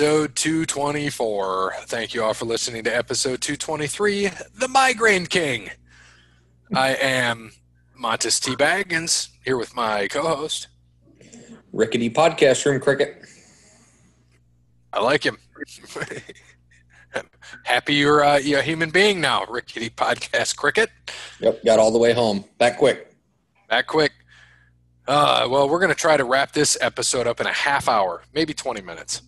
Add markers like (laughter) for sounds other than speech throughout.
episode 224. Thank you all for listening to episode 223, The Migraine King. I am Montes T. Baggins, here with my co host. Rickety Podcast Room Cricket. I like him. (laughs) Happy you're, uh, you're a human being now, Rickety Podcast Cricket. Yep, got all the way home. Back quick. Back quick. Uh, well, we're going to try to wrap this episode up in a half hour, maybe 20 minutes.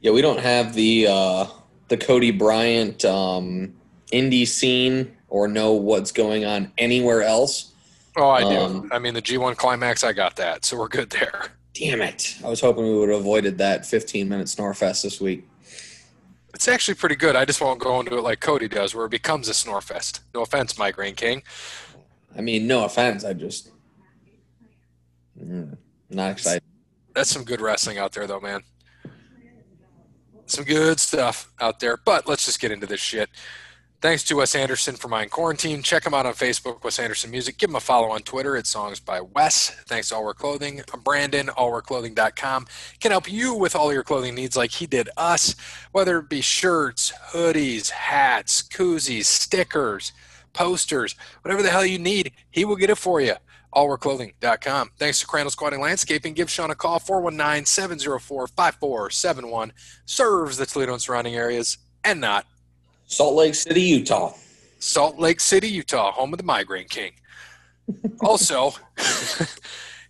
Yeah, we don't have the uh, the Cody Bryant um, indie scene or know what's going on anywhere else. Oh, I do. Um, I mean, the G1 climax, I got that, so we're good there. Damn it! I was hoping we would have avoided that 15 minute Snorefest this week. It's actually pretty good. I just won't go into it like Cody does, where it becomes a snorefest. No offense, Migraine King. I mean, no offense, I just mm, not excited. That's some good wrestling out there, though, man. Some good stuff out there. But let's just get into this shit. Thanks to Wes Anderson for my quarantine. Check him out on Facebook, Wes Anderson Music. Give him a follow on Twitter. It's songs by Wes. Thanks to All Wear Clothing. Brandon, allwearclothing.com can help you with all your clothing needs like he did us, whether it be shirts, hoodies, hats, koozies, stickers, posters, whatever the hell you need, he will get it for you. allwearclothing.com. Thanks to Crandall Squatting Landscaping. Give Sean a call, 419-704-5471. Serves the Toledo and surrounding areas and not Salt Lake City, Utah. Salt Lake City, Utah, home of the Migraine King. also, (laughs)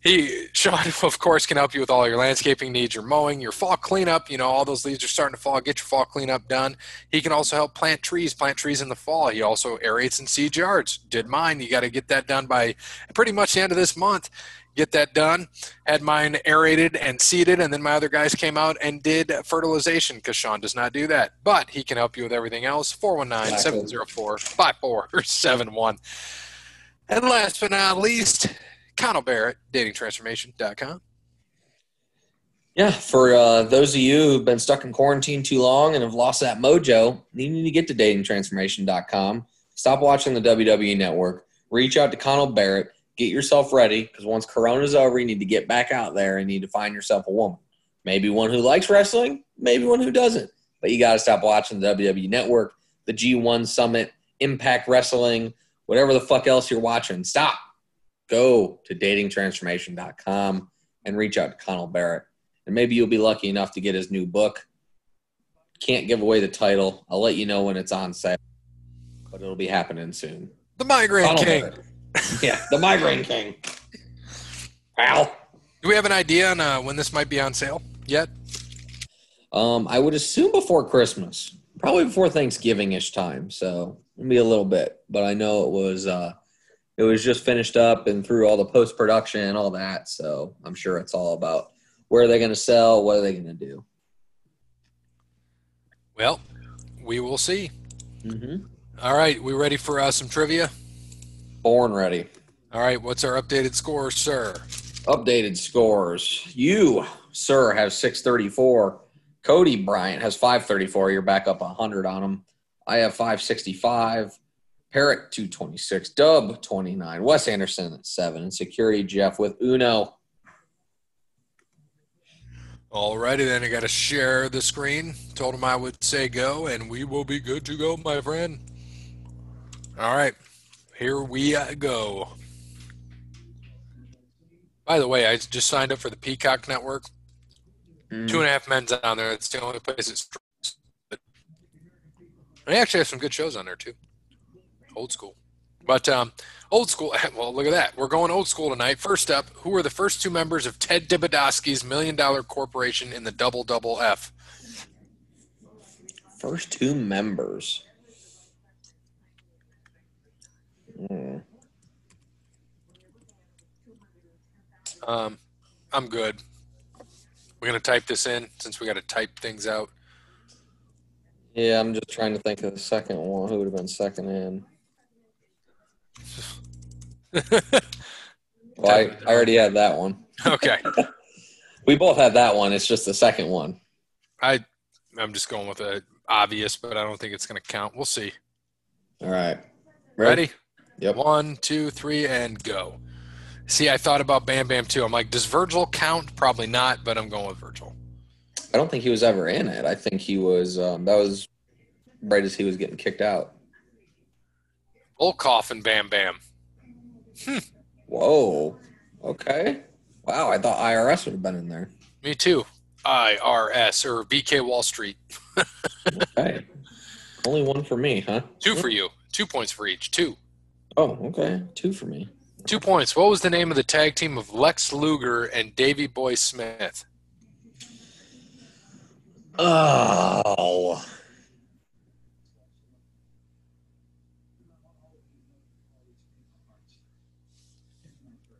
he Sean, (laughs) of course, can help you with all your landscaping needs, your mowing, your fall cleanup. You know, all those leaves are starting to fall. Get your fall cleanup done. He can also help plant trees, plant trees in the fall. He also aerates and seeds yards. Did mine. You got to get that done by pretty much the end of this month. Get that done. Had mine aerated and seeded, and then my other guys came out and did fertilization because Sean does not do that. But he can help you with everything else. 419 704 5471. And last but not least, Connell Barrett, datingtransformation.com. Yeah, for uh, those of you who've been stuck in quarantine too long and have lost that mojo, you need to get to datingtransformation.com. Stop watching the WWE network. Reach out to Connell Barrett. Get yourself ready because once Corona's over, you need to get back out there and need to find yourself a woman. Maybe one who likes wrestling, maybe one who doesn't. But you got to stop watching the WWE network, the G1 Summit, Impact Wrestling, whatever the fuck else you're watching. Stop. Go to datingtransformation.com and reach out to Connell Barrett. And maybe you'll be lucky enough to get his new book. Can't give away the title. I'll let you know when it's on sale, but it'll be happening soon. The Migraine Connell King. Barrett. yeah, the Migraine King. Pal. Do we have an idea on uh, when this might be on sale yet? Um, I would assume before Christmas, probably before Thanksgiving ish time. So maybe a little bit, but I know it was uh, it was just finished up and through all the post production and all that. So I'm sure it's all about where are they going to sell, what are they going to do. Well, we will see. Mm-hmm. All right, we ready for uh, some trivia? Born ready. All right, what's our updated score, sir? Updated scores. You, sir, have 634. Cody Bryant has 534. You're back up 100 on him. I have 565. Parrot 226. Dub 29. Wes Anderson at 7. And Security Jeff with Uno. All righty, then I got to share the screen. Told him I would say go, and we will be good to go, my friend. All right, here we uh, go. By the way, I just signed up for the Peacock Network. Mm. Two and a Half Men's on there. It's the only place it's. They actually have some good shows on there too. Old school, but um, old school. (laughs) Well, look at that. We're going old school tonight. First up, who are the first two members of Ted Dibidowski's Million Dollar Corporation in the Double Double F? First two members. Hmm. Um, I'm good. We're gonna type this in since we got to type things out. Yeah, I'm just trying to think of the second one. Who would have been second in? (laughs) Well, I, I already had that one. (laughs) okay, (laughs) We both had that one. It's just the second one. I I'm just going with a obvious, but I don't think it's gonna count. We'll see. All right. Ready? Yep. One, two, three, and go. See, I thought about Bam Bam too. I'm like, does Virgil count? Probably not, but I'm going with Virgil. I don't think he was ever in it. I think he was. Um, that was right as he was getting kicked out. Volkov and Bam Bam. Hmm. Whoa. Okay. Wow. I thought IRS would have been in there. Me too. IRS or VK Wall Street. (laughs) Okay. Only one for me, huh? Two for you. Two points for each. Two. Oh, okay. Two for me. Two points. What was the name of the tag team of Lex Luger and Davy Boy Smith? Oh.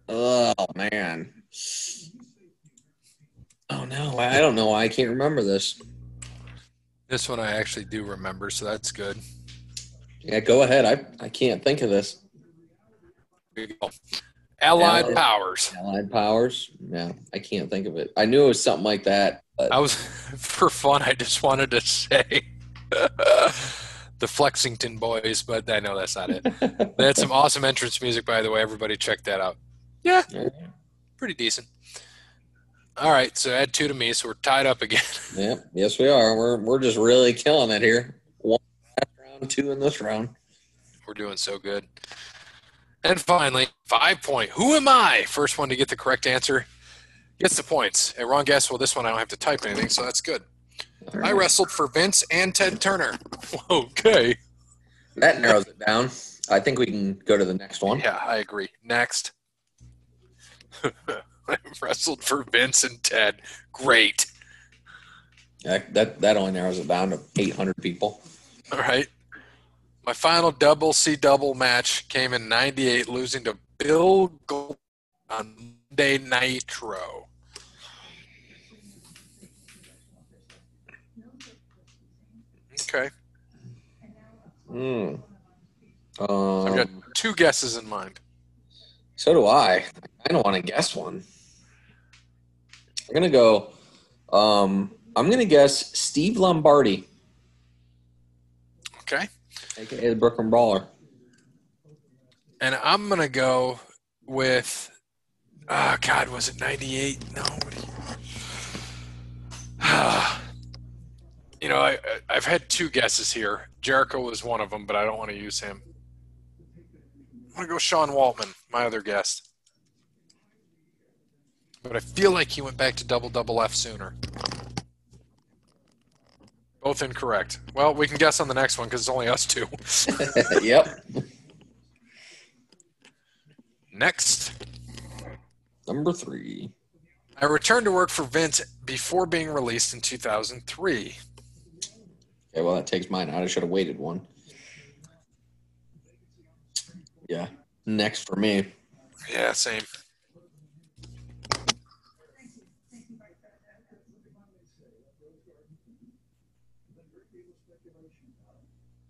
Oh man. Oh no, I don't know why I can't remember this. This one I actually do remember, so that's good. Yeah, go ahead. I I can't think of this. Allied Allied. Powers. Allied Powers? Yeah, I can't think of it. I knew it was something like that. But I was (laughs) for fun. I just wanted to say (laughs) the Flexington Boys, but I know that's not it. They had some (laughs) awesome entrance music, by the way. Everybody check that out. Yeah, pretty decent. All right, so add two to me, so we're tied up again. (laughs) yeah, yes, we are. We're we're just really killing it here. One last round, two in this round. We're doing so good. And finally, five point. Who am I? First one to get the correct answer gets the points. A wrong guess. Well, this one I don't have to type anything, so that's good. I wrestled for Vince and Ted Turner. (laughs) Okay. That narrows it down. I think we can go to the next one. Yeah, I agree. Next. (laughs) I wrestled for Vince and Ted. Great. That, that that only narrows it down to 800 people. All right. My final double C double match came in 98, losing to Bill Gold on Monday Nitro. Okay. Hmm. I've Um, got two guesses in mind. so do I. I kind of want to guess one. I'm gonna go. Um, I'm gonna guess Steve Lombardi, Okay. aka the Brooklyn Brawler. And I'm going to go with, oh, God, was it 98? No. (sighs) you- know, I, I've had two guesses here. Jericho was one of them, but I don't want to use him. I'm going to go Sean Waltman, my other guest. But I feel like he went back to double double F sooner. Both incorrect. Well, we can guess on the next one because it's only us two. (laughs) (laughs) yep. Next. Number three. I returned to work for Vince before being released in 2003. Okay, well that takes mine out. I should have waited one. Yeah. Next for me. Yeah, same.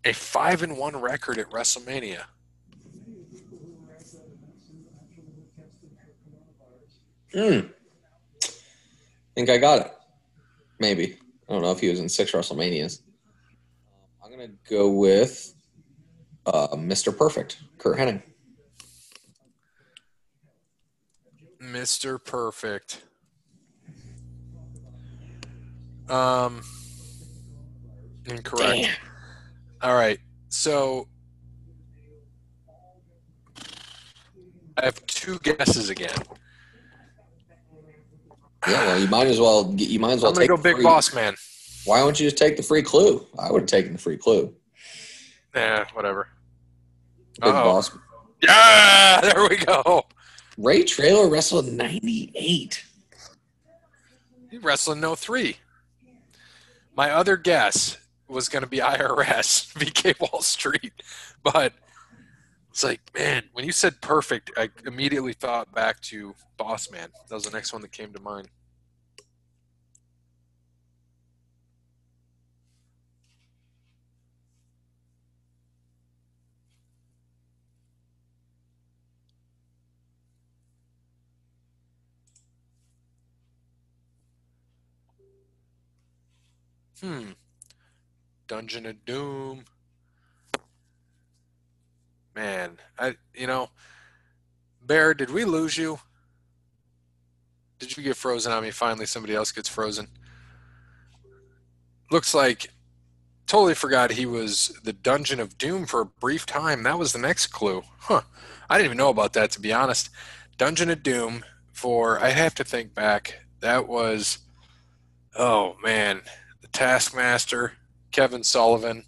A five and one record at WrestleMania. Hmm. think I got it. Maybe. I don't know if he was in six WrestleManias. I'm gonna go with uh, Mr. Perfect, Curt Hennig. Mr. Perfect. Um, incorrect. All right. So I have two guesses again. Yeah, well, you might as well get, you might as well I'm gonna take go Big free- Boss Man. Why don't you just take the free clue? I would have taken the free clue. Yeah, whatever. Big Uh-oh. Boss. Yeah, (laughs) there we go. Ray Traylor wrestled '98. He wrestled no oh three. My other guess was going to be (laughs) IRS, VK Wall Street, but it's like, man, when you said perfect, I immediately thought back to Boss Man. That was the next one that came to mind. Hmm. Dungeon of Doom. Man, I you know, Bear, did we lose you? Did you get frozen on me? Finally, somebody else gets frozen. looks like totally forgot he was the Dungeon of Doom for a brief time. That was the next clue. Huh. I didn't even know about that to be honest. Dungeon of Doom for I have to think back. That was oh man, the Taskmaster, Kevin Sullivan,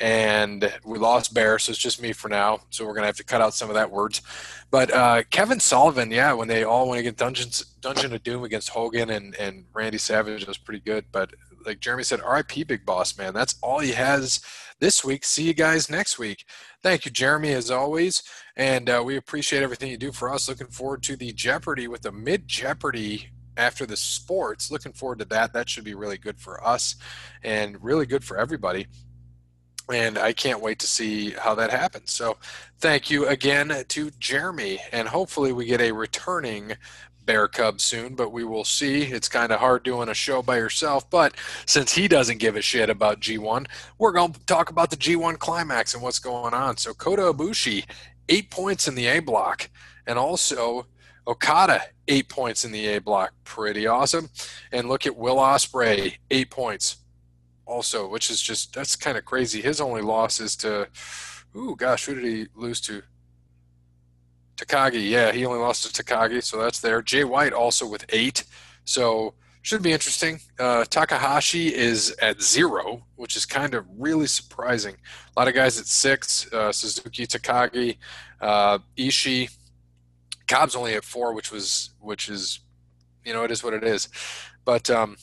and we lost Bear, so it's just me for now. So we're gonna have to cut out some of that words. But uh, Kevin Sullivan, yeah, when they all went against Dungeons Dungeon of Doom against Hogan and and Randy Savage was pretty good. But like Jeremy said, RIP Big Boss Man. That's all he has this week. See you guys next week. Thank you, Jeremy, as always, and uh, we appreciate everything you do for us. Looking forward to the Jeopardy with the mid Jeopardy after the sports. Looking forward to that. That should be really good for us and really good for everybody and I can't wait to see how that happens. So, thank you again to Jeremy, and hopefully, we get a returning Bear Cub soon, but we will see. It's kind of hard doing a show by yourself, but since he doesn't give a shit about G1, we're going to talk about the G1 climax and what's going on. So, Kota Ibushi, eight points in the A block, and also Okada, eight points in the A block. Pretty awesome. And look at Will Ospreay, eight points also, which is just that's kind of crazy. His only loss is to, ooh, gosh, who did he lose to? Takagi, yeah, he only lost to Takagi, so that's there. Jay White also with eight, so should be interesting. Uh, Takahashi is at zero, which is kind of really surprising. A lot of guys at six: uh, Suzuki, Takagi, uh, Ishii. Cobb's only at four, which was which is, you know, it is what it is. But um,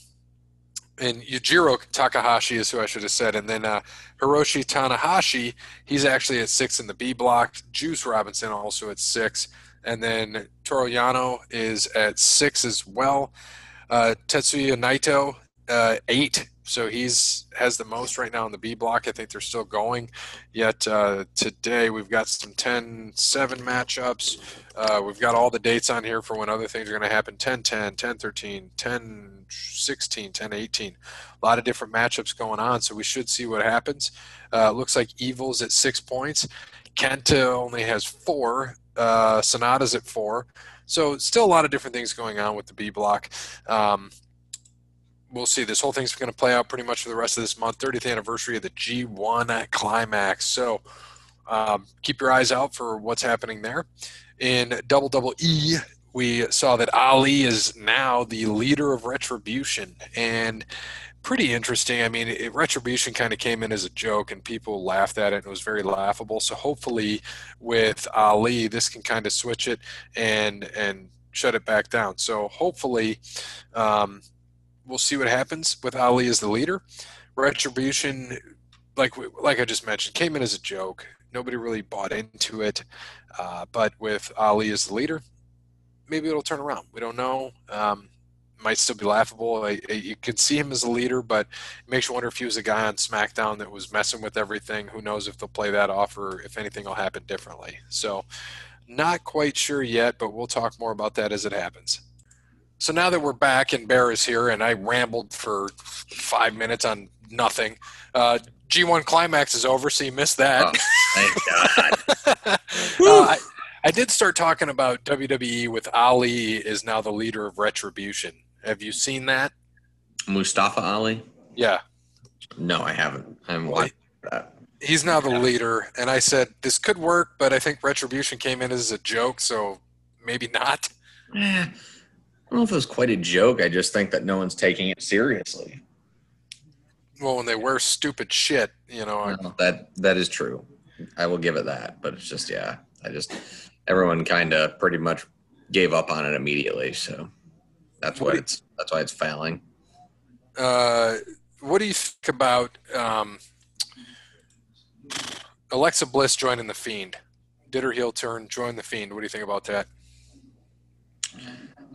and Yujiro Takahashi is who I should have said, and then uh, Hiroshi Tanahashi, he's actually at six in the B block. Juice Robinson also at six, and then Toru Yano is at six as well. Uh, Tetsuya Naito uh, eight, so he's has the most right now in the B block. I think they're still going. Yet uh, today we've got some 10-7 matchups. Uh, we've got all the dates on here for when other things are going to happen 10 10, 10 13, 10 16, 10 18. A lot of different matchups going on, so we should see what happens. Uh, looks like Evil's at six points. Kenta only has four. Uh, Sanada's at four. So still a lot of different things going on with the B block. Um, we'll see. This whole thing's going to play out pretty much for the rest of this month. 30th anniversary of the G1 climax. So um, keep your eyes out for what's happening there in Double Double E, we saw that Ali is now the leader of Retribution, and pretty interesting. I mean, it, Retribution kind of came in as a joke, and people laughed at it, and it was very laughable. So hopefully, with Ali, this can kind of switch it and and shut it back down. So hopefully, um, we'll see what happens with Ali as the leader. Retribution, like like I just mentioned, came in as a joke. Nobody really bought into it. Uh, but with Ali as the leader, maybe it'll turn around. We don't know. Um, might still be laughable. I, I, you could see him as a leader, but it makes you wonder if he was a guy on SmackDown that was messing with everything. Who knows if they'll play that off or if anything will happen differently. So, not quite sure yet, but we'll talk more about that as it happens. So now that we're back and Bear is here, and I rambled for five minutes on nothing. Uh, G1 Climax is over, so you missed that. (laughs) Thank God. (laughs) uh, I, I did start talking about WWE with Ali is now the leader of Retribution. Have you seen that? Mustafa Ali? Yeah. No, I haven't. I haven't watched that. He's now the leader, and I said this could work, but I think Retribution came in as a joke, so maybe not. Eh, I don't know if it was quite a joke. I just think that no one's taking it seriously. Well, when they wear stupid shit, you know. No, that that is true. I will give it that, but it's just yeah. I just everyone kind of pretty much gave up on it immediately. So that's why it's that's why it's failing. Uh, what do you think about um, Alexa Bliss joining the Fiend? Did her heel turn, join the Fiend. What do you think about that?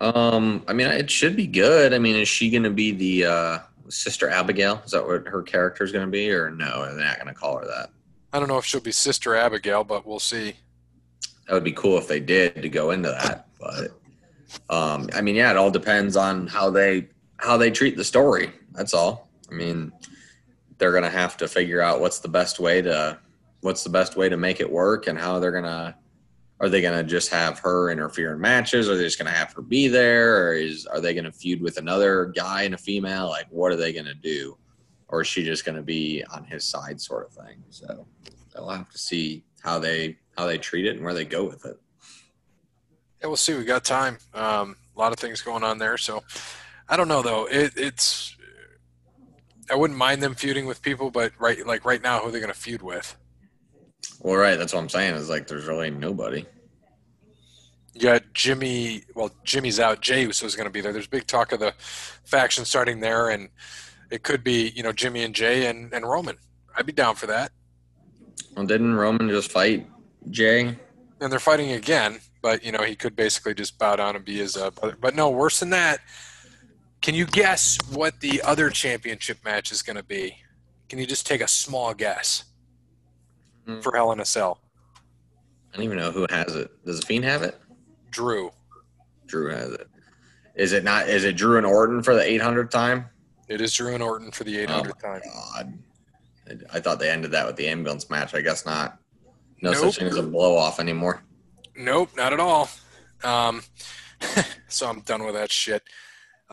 Um, I mean, it should be good. I mean, is she going to be the uh, Sister Abigail? Is that what her character is going to be, or no? They're not going to call her that. I don't know if she'll be Sister Abigail, but we'll see that would be cool if they did to go into that. But um, I mean, yeah, it all depends on how they how they treat the story. That's all. I mean, they're gonna have to figure out what's the best way to what's the best way to make it work and how they're gonna are they gonna just have her interfere in matches? Are they just gonna have her be there, or is are they gonna feud with another guy and a female? Like, what are they gonna do? Or is she just going to be on his side, sort of thing? So they'll have to see how they how they treat it and where they go with it. Yeah, we'll see. We got time. Um, a lot of things going on there. So I don't know though. It, it's I wouldn't mind them feuding with people, but right like right now, who are they going to feud with? Well, right. That's what I'm saying. Is like there's really nobody. You got Jimmy. Well, Jimmy's out. Uso is going to be there. There's big talk of the faction starting there, and it could be you know Jimmy and Jey and, and Roman. I'd be down for that. Well, didn't Roman just fight Jey? And they're fighting again, but you know he could basically just bow down and be his uh, brother. But no, worse than that. Can you guess what the other championship match is going to be? Can you just take a small guess Hmm. for Hell in a Cell? I don't even know who has it. Does the Fiend have it? Drew. Drew has it. Is it not? Is it Drew and Orton for the 800th time? It is Drew and Orton for the 800th time. God, I, I thought they ended that with the ambulance match. I guess not. No Nope. such thing as a blow off anymore. Nope, not at all. Um, (laughs) so I'm done with that shit.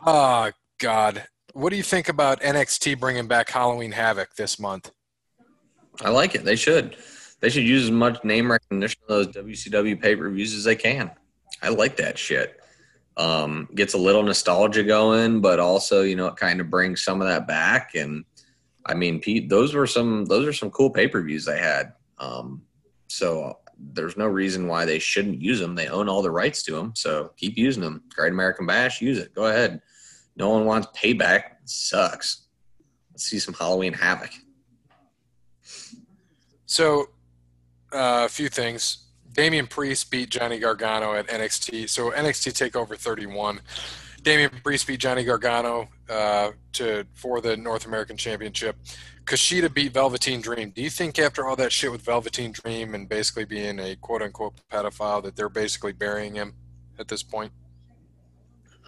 Oh God, what do you think about NXT bringing back Halloween Havoc this month? I like it. They should. They should use as much name recognition of those WCW pay per views as they can. I like that shit. Um, gets a little nostalgia going, but also you know it kind of brings some of that back. And I mean, Pete, those were some those are some cool pay per views they had. Um, so there's no reason why they shouldn't use them. They own all the rights to them, so keep using them. Great American Bash, use it. Go ahead. No one wants payback. It sucks. Let's see some Halloween Havoc. So, uh, a few things. Damian Priest beat Johnny Gargano at NXT. So NXT Takeover 31. Damian Priest beat Johnny Gargano uh, to for the North American Championship. Kushida beat Velveteen Dream. Do you think after all that shit with Velveteen Dream and basically being a quote unquote pedophile that they're basically burying him at this point?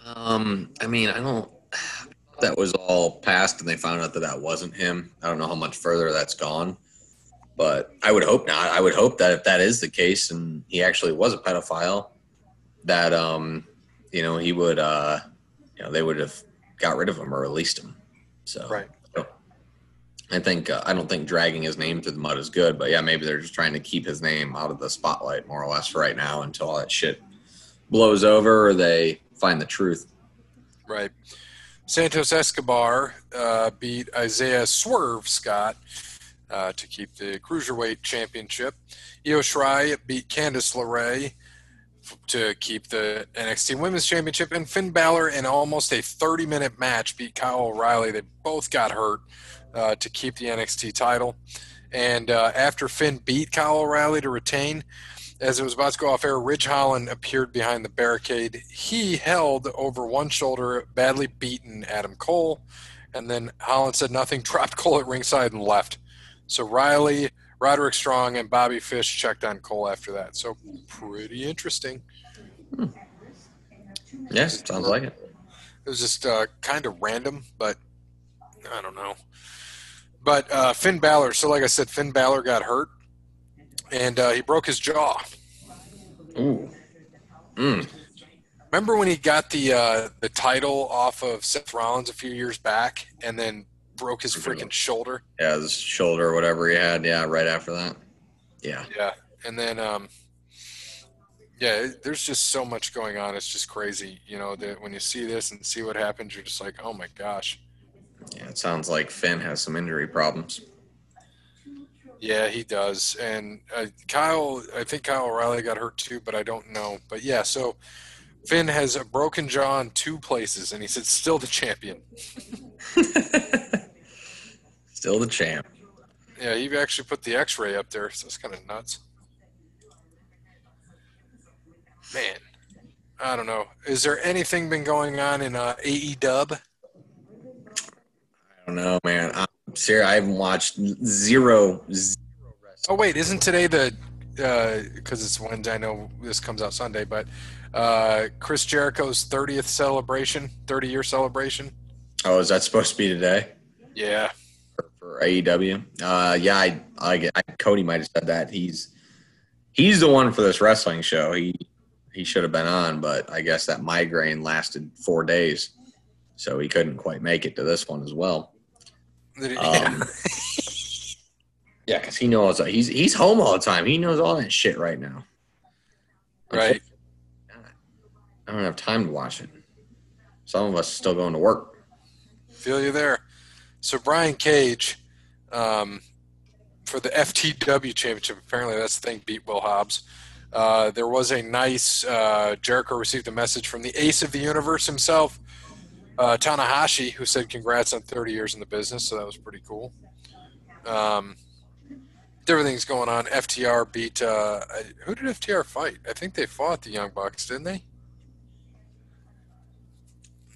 Um, I mean, I don't. (sighs) That was all past, and they found out that that wasn't him. I don't know how much further that's gone, but I would hope not. I would hope that if that is the case, and he actually was a pedophile, that um, you know, he would, uh, you know, they would have got rid of him or released him. So, Right. so I think uh, I don't think dragging his name through the mud is good, but yeah, maybe they're just trying to keep his name out of the spotlight more or less for right now until all that shit blows over or they find the truth. Right. Santos Escobar uh, beat Isaiah Swerve Scott uh, to keep the Cruiserweight Championship. Io Shirai beat Candice LeRae to keep the NXT Women's Championship. And Finn Balor, in almost a 30 minute match, beat Kyle O'Reilly. They both got hurt uh, to keep the NXT title. And uh, after Finn beat Kyle O'Reilly to retain, as it was about to go off air, Ridge Holland appeared behind the barricade. He held over one shoulder, badly beaten Adam Cole, and then Holland said nothing, (laughs) dropped Cole at ringside, and left. So Riley, Roderick Strong, and Bobby Fish checked on Cole after that. So pretty interesting. Yeah, sounds like it. It was just uh, kind of random, but I don't know. But uh, Finn Balor, so like I said, Finn Balor got hurt, and uh, he broke his jaw. Ooh. Mm. Remember when he got the uh, the title off of Seth Rollins a few years back, and then broke his freaking shoulder? Yeah, his shoulder or whatever he had. Yeah, right after that. Yeah. Yeah, and then um, yeah, there's just so much going on. It's just crazy, you know. That when you see this and see what happens, you're just like, oh my gosh. Yeah, it sounds like Finn has some injury problems. Yeah, he does. And uh, Kyle, I think Kyle O'Reilly got hurt too, but I don't know. But yeah, so Finn has a broken jaw in two places, and he said still the champion. (laughs) Still the champ. Yeah, he actually put the X-ray up there, so it's kind of nuts. Man, I don't know. Is there anything been going on in uh, AEW? I don't know, man. I'm serious. I haven't watched zero. z- Oh wait, isn't today the? Because it's Wednesday. I know this comes out Sunday, but uh, Chris Jericho's 30th celebration, 30 year celebration. Oh, is that supposed to be today Yeah, for, AEW? Uh, yeah, I, I, I, Cody might have said that. He's he's the one for this wrestling show. He he should have been on, but I guess that migraine lasted four days, so he couldn't quite make it to this one as well. Um, (laughs) yeah, because he knows he's he's home all the time. He knows all that shit right now. right. I don't have time to watch it. Some of us still going to work. Feel you there. So Brian Cage, um, for the FTW championship, apparently that's the thing, beat Will Hobbs. Uh, there was a nice uh, Jericho received a message from the ace of the universe himself, uh, Tanahashi, who said congrats on 30 years in the business. So that was pretty cool. Um, everything's going on. FTR beat uh, who did FTR fight? I think they fought the Young Bucks, didn't they?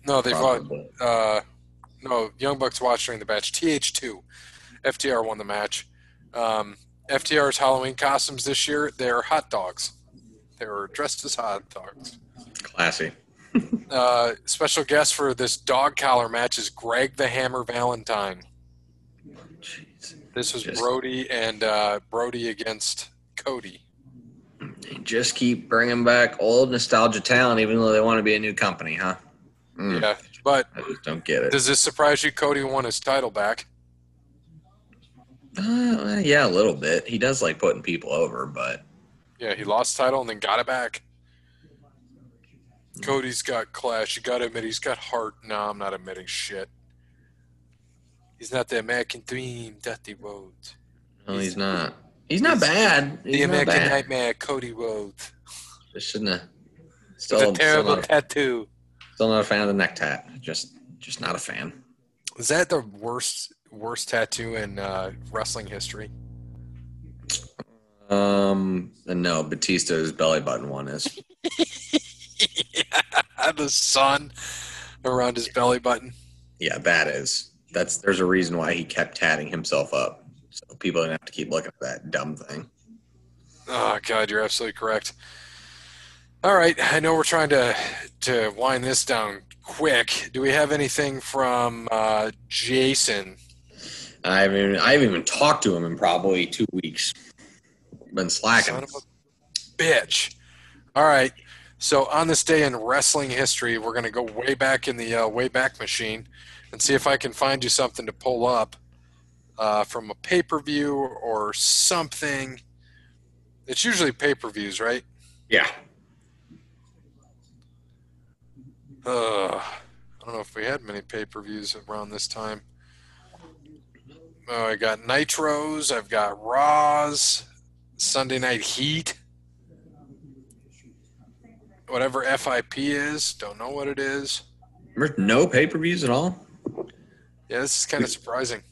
No, they fought uh, no, Young Bucks watched during the match. TH2. FTR won the match. Um, FTR's Halloween costumes this year, they're hot dogs. They were dressed as hot dogs. Classy. (laughs) Uh, special guest for this dog collar match is Greg the Hammer Valentine. Jeez. This was Just- Brodie and uh, Brodie against Cody. They just keep bringing back old nostalgia talent, even though they want to be a new company, huh? Mm, Yeah, but I just don't get it. does this surprise you? Cody won his title back. Uh, yeah, a little bit. He does like putting people over, but Yeah, he lost title and then got it back. Cody's got class. You got to admit, he's got heart. No, I'm not admitting shit. He's not the American Dream, Dusty Rhodes. no, he's not. He's not bad. He's the American bad. Nightmare, Cody Rhodes. Just shouldn't have. Still, a terrible tattoo. Still not a fan of the neck tat. Just, just not a fan. Is that the worst worst tattoo in uh, wrestling history? Um, no, Batista's belly button one is. (laughs) (laughs) the sun around his belly button. Yeah, that is. That's there's a reason why he kept tatting himself up, so people didn't have to keep looking at that dumb thing. Oh God, you're absolutely correct. All right, I know we're trying to to wind this down quick. Do we have anything from uh, Jason? I haven't even, I haven't even talked to him in probably two weeks. Been slacking. Son of a bitch. All right. So on this day in wrestling history, we're going to go way back in the uh, way back machine and see if I can find you something to pull up uh, from a pay per view or something. It's usually pay per views, right? Yeah. Uh, I don't know if we had many pay per views around this time. Oh, I got Nitros. I've got Raws, Sunday Night Heat, whatever FIP is. Don't know what it is. There's no pay per views at all. Yeah, this is kind of surprising.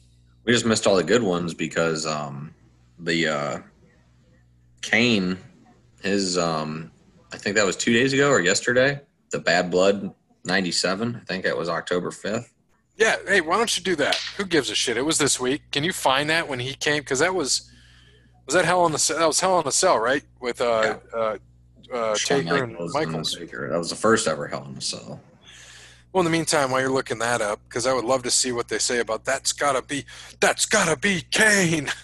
We just missed all the good ones because um, the uh, Kane, his um, I think that was two days ago or yesterday. The Bad Blood '97. I think it was October 5th. Yeah. Hey, why don't you do that? Who gives a shit? It was this week. Can you find that when he came? Because that was was that Hell on the Cell? That was Hell on the Cell, right? With uh, uh, uh, Shawn Taker and Michaels. Taker. That was the first ever Hell in the Cell. Well, in the meantime, while you're looking that up, because I would love to see what they say about that's gotta be that's gotta be Kane. (laughs)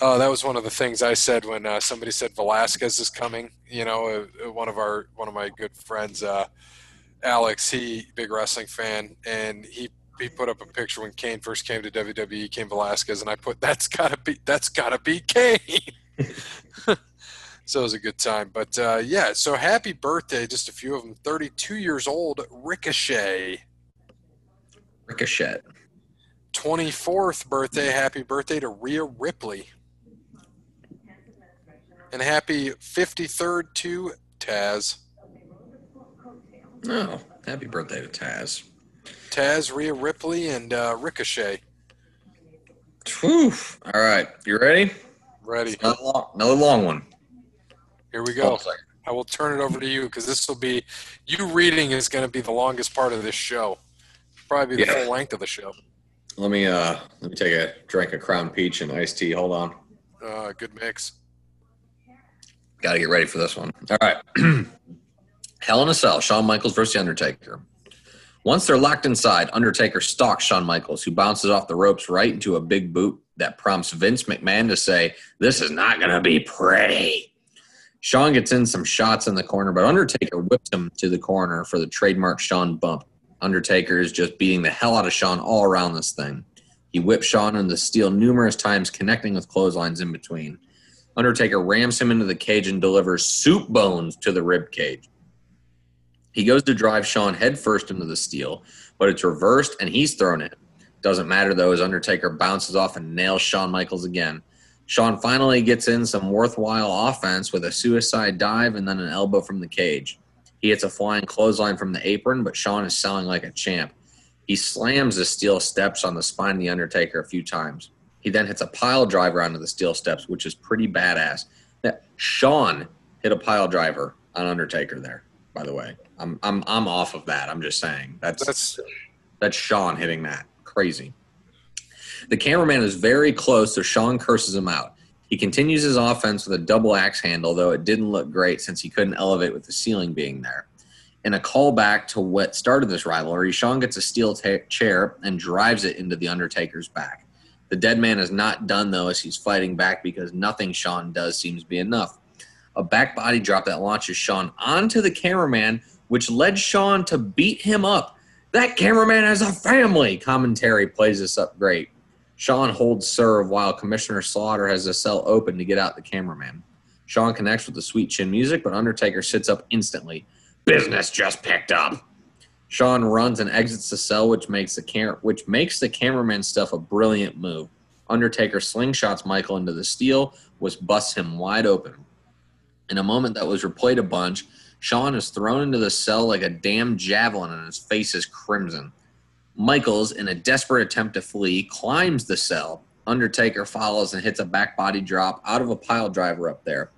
Uh, that was one of the things I said when uh, somebody said Velasquez is coming. You know, uh, uh, one of our one of my good friends, uh, Alex, he big wrestling fan, and he he put up a picture when Kane first came to WWE, Cain Velasquez, and I put that's gotta be that's gotta be Kane. (laughs) so it was a good time. But uh, yeah, so happy birthday, just a few of them. 32 years old, Ricochet. Ricochet. 24th birthday, happy birthday to Rhea Ripley. And happy 53rd to Taz. Oh, happy birthday to Taz. Taz, Rhea Ripley, and uh, Ricochet. Whew. All right, you ready? Ready. Another long, another long one. Here we go. I will turn it over to you because this will be, you reading is going to be the longest part of this show. Probably the Yeah. full length of the show. Let me uh let me take a drink of Crown Peach and iced tea. Hold on. Uh, good mix. Got to get ready for this one. All right. (clears throat) Hell in a Cell, Shawn Michaels versus The Undertaker. Once they're locked inside, Undertaker stalks Shawn Michaels, who bounces off the ropes right into a big boot that prompts Vince McMahon to say, This is not going to be pretty. Shawn gets in some shots in the corner, but Undertaker whips him to the corner for the trademark Shawn bump. Undertaker is just beating the hell out of Shawn all around this thing. He whips Shawn into the steel numerous times, connecting with clotheslines in between. Undertaker rams him into the cage and delivers soup bones to the rib cage. He goes to drive Shawn headfirst into the steel, but it's reversed and he's thrown in. Doesn't matter though, as Undertaker bounces off and nails Shawn Michaels again. Shawn finally gets in some worthwhile offense with a suicide dive and then an elbow from the cage. He hits a flying clothesline from the apron, but Shawn is selling like a champ. He slams the steel steps on the spine of the Undertaker a few times. He then hits a pile driver onto the steel steps, which is pretty badass. Shawn hit a pile driver on Undertaker there. By the way, I'm I'm I'm off of that. I'm just saying that's That's that's Shawn hitting that. Crazy. The cameraman is very close, so Shawn curses him out. He continues his offense with a double axe handle, though it didn't look great since he couldn't elevate with the ceiling being there. In a callback to what started this rivalry, Shawn gets a steel ta- chair and drives it into the Undertaker's back. The dead man is not done, though, as he's fighting back because nothing Shawn does seems to be enough. A back body drop that launches Shawn onto the cameraman, which led Shawn to beat him up. That cameraman has a family. Commentary plays this up great. Shawn holds serve while Commissioner Slaughter has the cell open to get out the cameraman. Shawn connects with the sweet chin music, but Undertaker sits up instantly. Business just picked up. Shawn runs and exits the cell, which makes the cam- which makes the cameraman stuff a brilliant move. Undertaker slingshots Michael into the steel, which busts him wide open. In a moment that was replayed a bunch, Shawn is thrown into the cell like a damn javelin and his face is crimson. Michaels, in a desperate attempt to flee, climbs the cell. Undertaker follows and hits a back body drop out of a pile driver up there.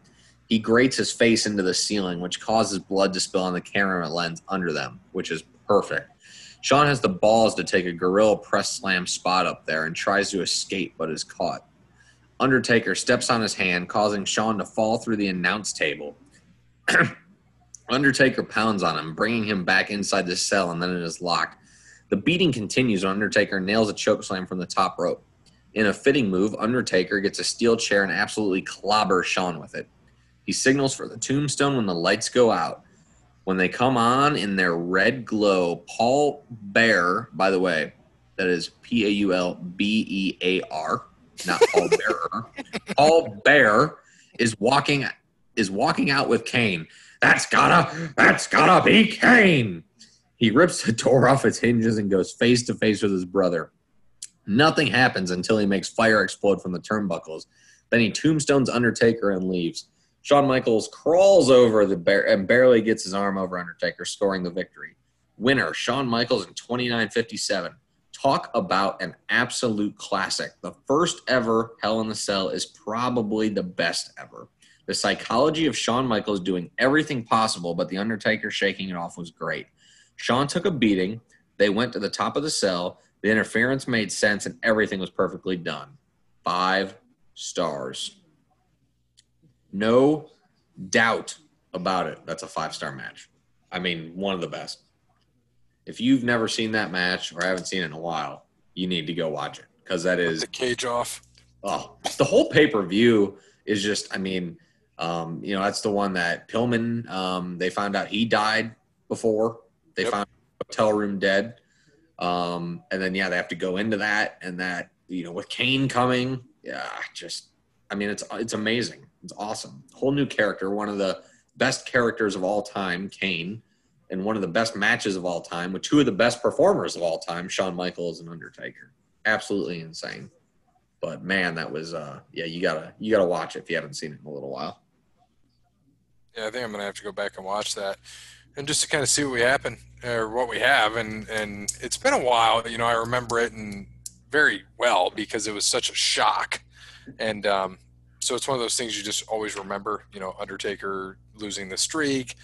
He grates his face into the ceiling, which causes blood to spill on the camera lens under them, which is perfect. Shawn has the balls to take a gorilla press slam spot up there and tries to escape, but is caught. Undertaker steps on his hand, causing Shawn to fall through the announce table. (clears throat) Undertaker pounds on him, bringing him back inside the cell, and then it is locked. The beating continues Undertaker nails a chokeslam from the top rope. In a fitting move, Undertaker gets a steel chair and absolutely clobbers Shawn with it. He signals for the tombstone when the lights go out. When they come on in their red glow, Paul Bear, by the way, that is P A U L B E A R, not Paul (laughs) Bearer. Paul Bear is walking is walking out with Kane. That's gotta that's gotta be Kane. He rips the door off its hinges and goes face to face with his brother. Nothing happens until he makes fire explode from the turnbuckles. Then he tombstones Undertaker and leaves. Shawn Michaels crawls over the bear and barely gets his arm over Undertaker, scoring the victory. Winner, Shawn Michaels in 2957. Talk about an absolute classic. The first ever Hell in the Cell is probably the best ever. The psychology of Shawn Michaels doing everything possible, but The Undertaker shaking it off was great. Shawn took a beating. They went to the top of the cell. The interference made sense, and everything was perfectly done. Five stars. No doubt about it. That's a five star match. I mean, one of the best. If you've never seen that match or haven't seen it in a while, you need to go watch it because that is the cage off. oh, the whole pay per view is just. I mean, um, you know, that's the one that Pillman. Um, they found out he died before they Yep. found hotel room dead, um, and then yeah, they have to go into that and that. You know, with Kane coming, yeah, just. I mean, it's it's amazing. It's awesome. Whole new character, one of the best characters of all time, Kane, and one of the best matches of all time with two of the best performers of all time, Shawn Michaels and Undertaker. Absolutely insane. But man, that was uh yeah, you gotta you gotta watch it if you haven't seen it in a little while. Yeah, I think I'm gonna have to go back and watch that, and just to kind of see what we happen or what we have, and and it's been a while. You know, I remember it and very well because it was such a shock, and um, so it's one of those things you just always remember. You know, Undertaker losing the streak,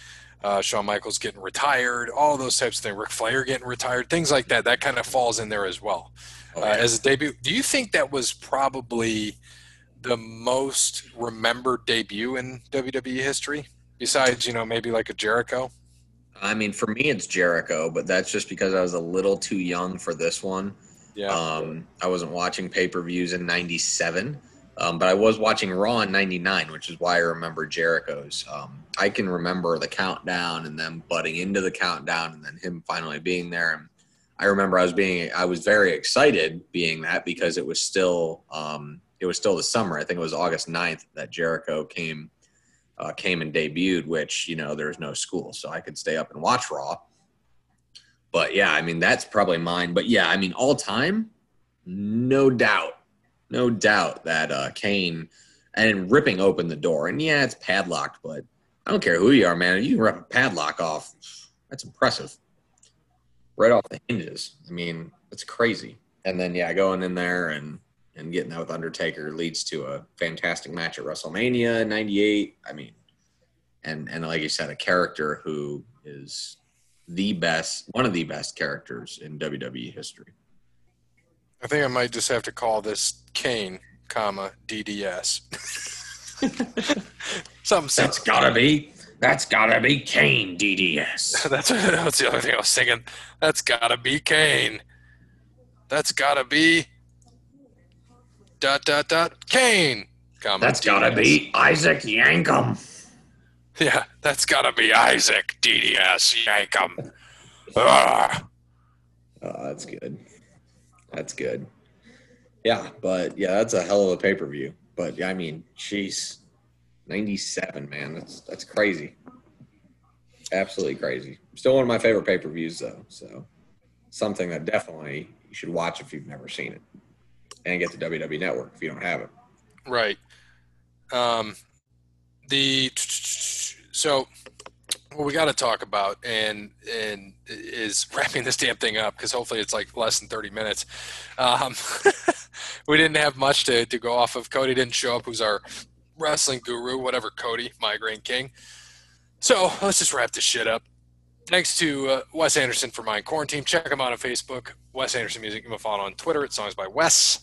uh, Shawn Michaels getting retired, all those types of things. Ric Flair getting retired, things like that. That kind of falls in there as well Oh, uh, as a debut. Do you think that was probably the most remembered debut in WWE history? Besides, you know, maybe like a Jericho. I mean, for me, it's Jericho, but that's just because I was a little too young for this one. Yeah. Um, I wasn't watching pay per views in '97, um, but I was watching Raw in '99, which is why I remember Jericho's. Um, I can remember the countdown and them butting into the countdown, and then him finally being there. And I remember I was being I was very excited being that because it was still um, it was still the summer. I think it was August 9th that Jericho came uh, came and debuted, which you know there was no school, so I could stay up and watch Raw. But yeah, I mean that's probably mine. But yeah, I mean all time, no doubt, no doubt that uh, Kane and ripping open the door. And yeah, it's padlocked, but I don't care who you are, man. You can rip a padlock off. That's impressive. Right off the hinges. I mean, it's crazy. And then yeah, going in there and and getting that with Undertaker leads to a fantastic match at WrestleMania '98. I mean, and and like you said, a character who is the best, one of the best characters in WWE history. I think I might just have to call this Kane, comma DDS. (laughs) Something. That's gotta be. That's gotta be Kane DDS. (laughs) that's that's the other thing I was thinking. That's gotta be Kane. That's gotta be dot dot dot Kane. Comma, That's gotta be Isaac Yankem. Yeah, that's gotta be Isaac DDS Yankem. (laughs) Ah. Oh, that's good. That's good. Yeah, but yeah, that's a hell of a pay per view. But yeah, I mean, jeez, ninety seven, man, that's that's crazy. Absolutely crazy. Still one of my favorite pay per views, though. So something that definitely you should watch if you've never seen it, and get the WWE Network if you don't have it. Right. Um, the so what we got to talk about and and is (laughs) wrapping this damn thing up because hopefully it's like less than 30 minutes. Um, (laughs) we didn't have much to, to go off of. Cody didn't show up who's our wrestling guru whatever cody migraine king. So let's just wrap this shit up. Thanks to uh, wes anderson for my quarantine. Check him out on facebook wes anderson music. You can follow on twitter. At songs by wes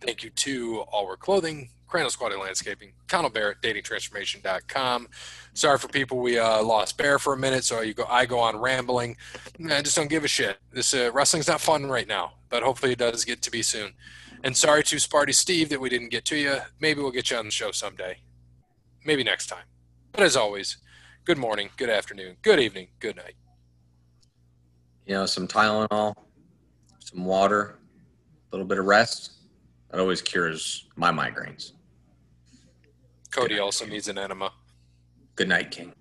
thank you to all wear clothing Crandall Squatty Landscaping, Connell Barrett, datingtransformation.com. Sorry for people we uh, lost Bear for a minute, so you go. I go on rambling. I just don't give a shit. This uh, wrestling's not fun right now, but hopefully it does get to be soon. And sorry to Sparty Steve that we didn't get to you. Maybe we'll get you on the show someday. Maybe next time. But as always, good morning, good afternoon, good evening, good night. You know, some Tylenol, some water, a little bit of rest. That always cures my migraines. Cody also needs an enema. Good night, King.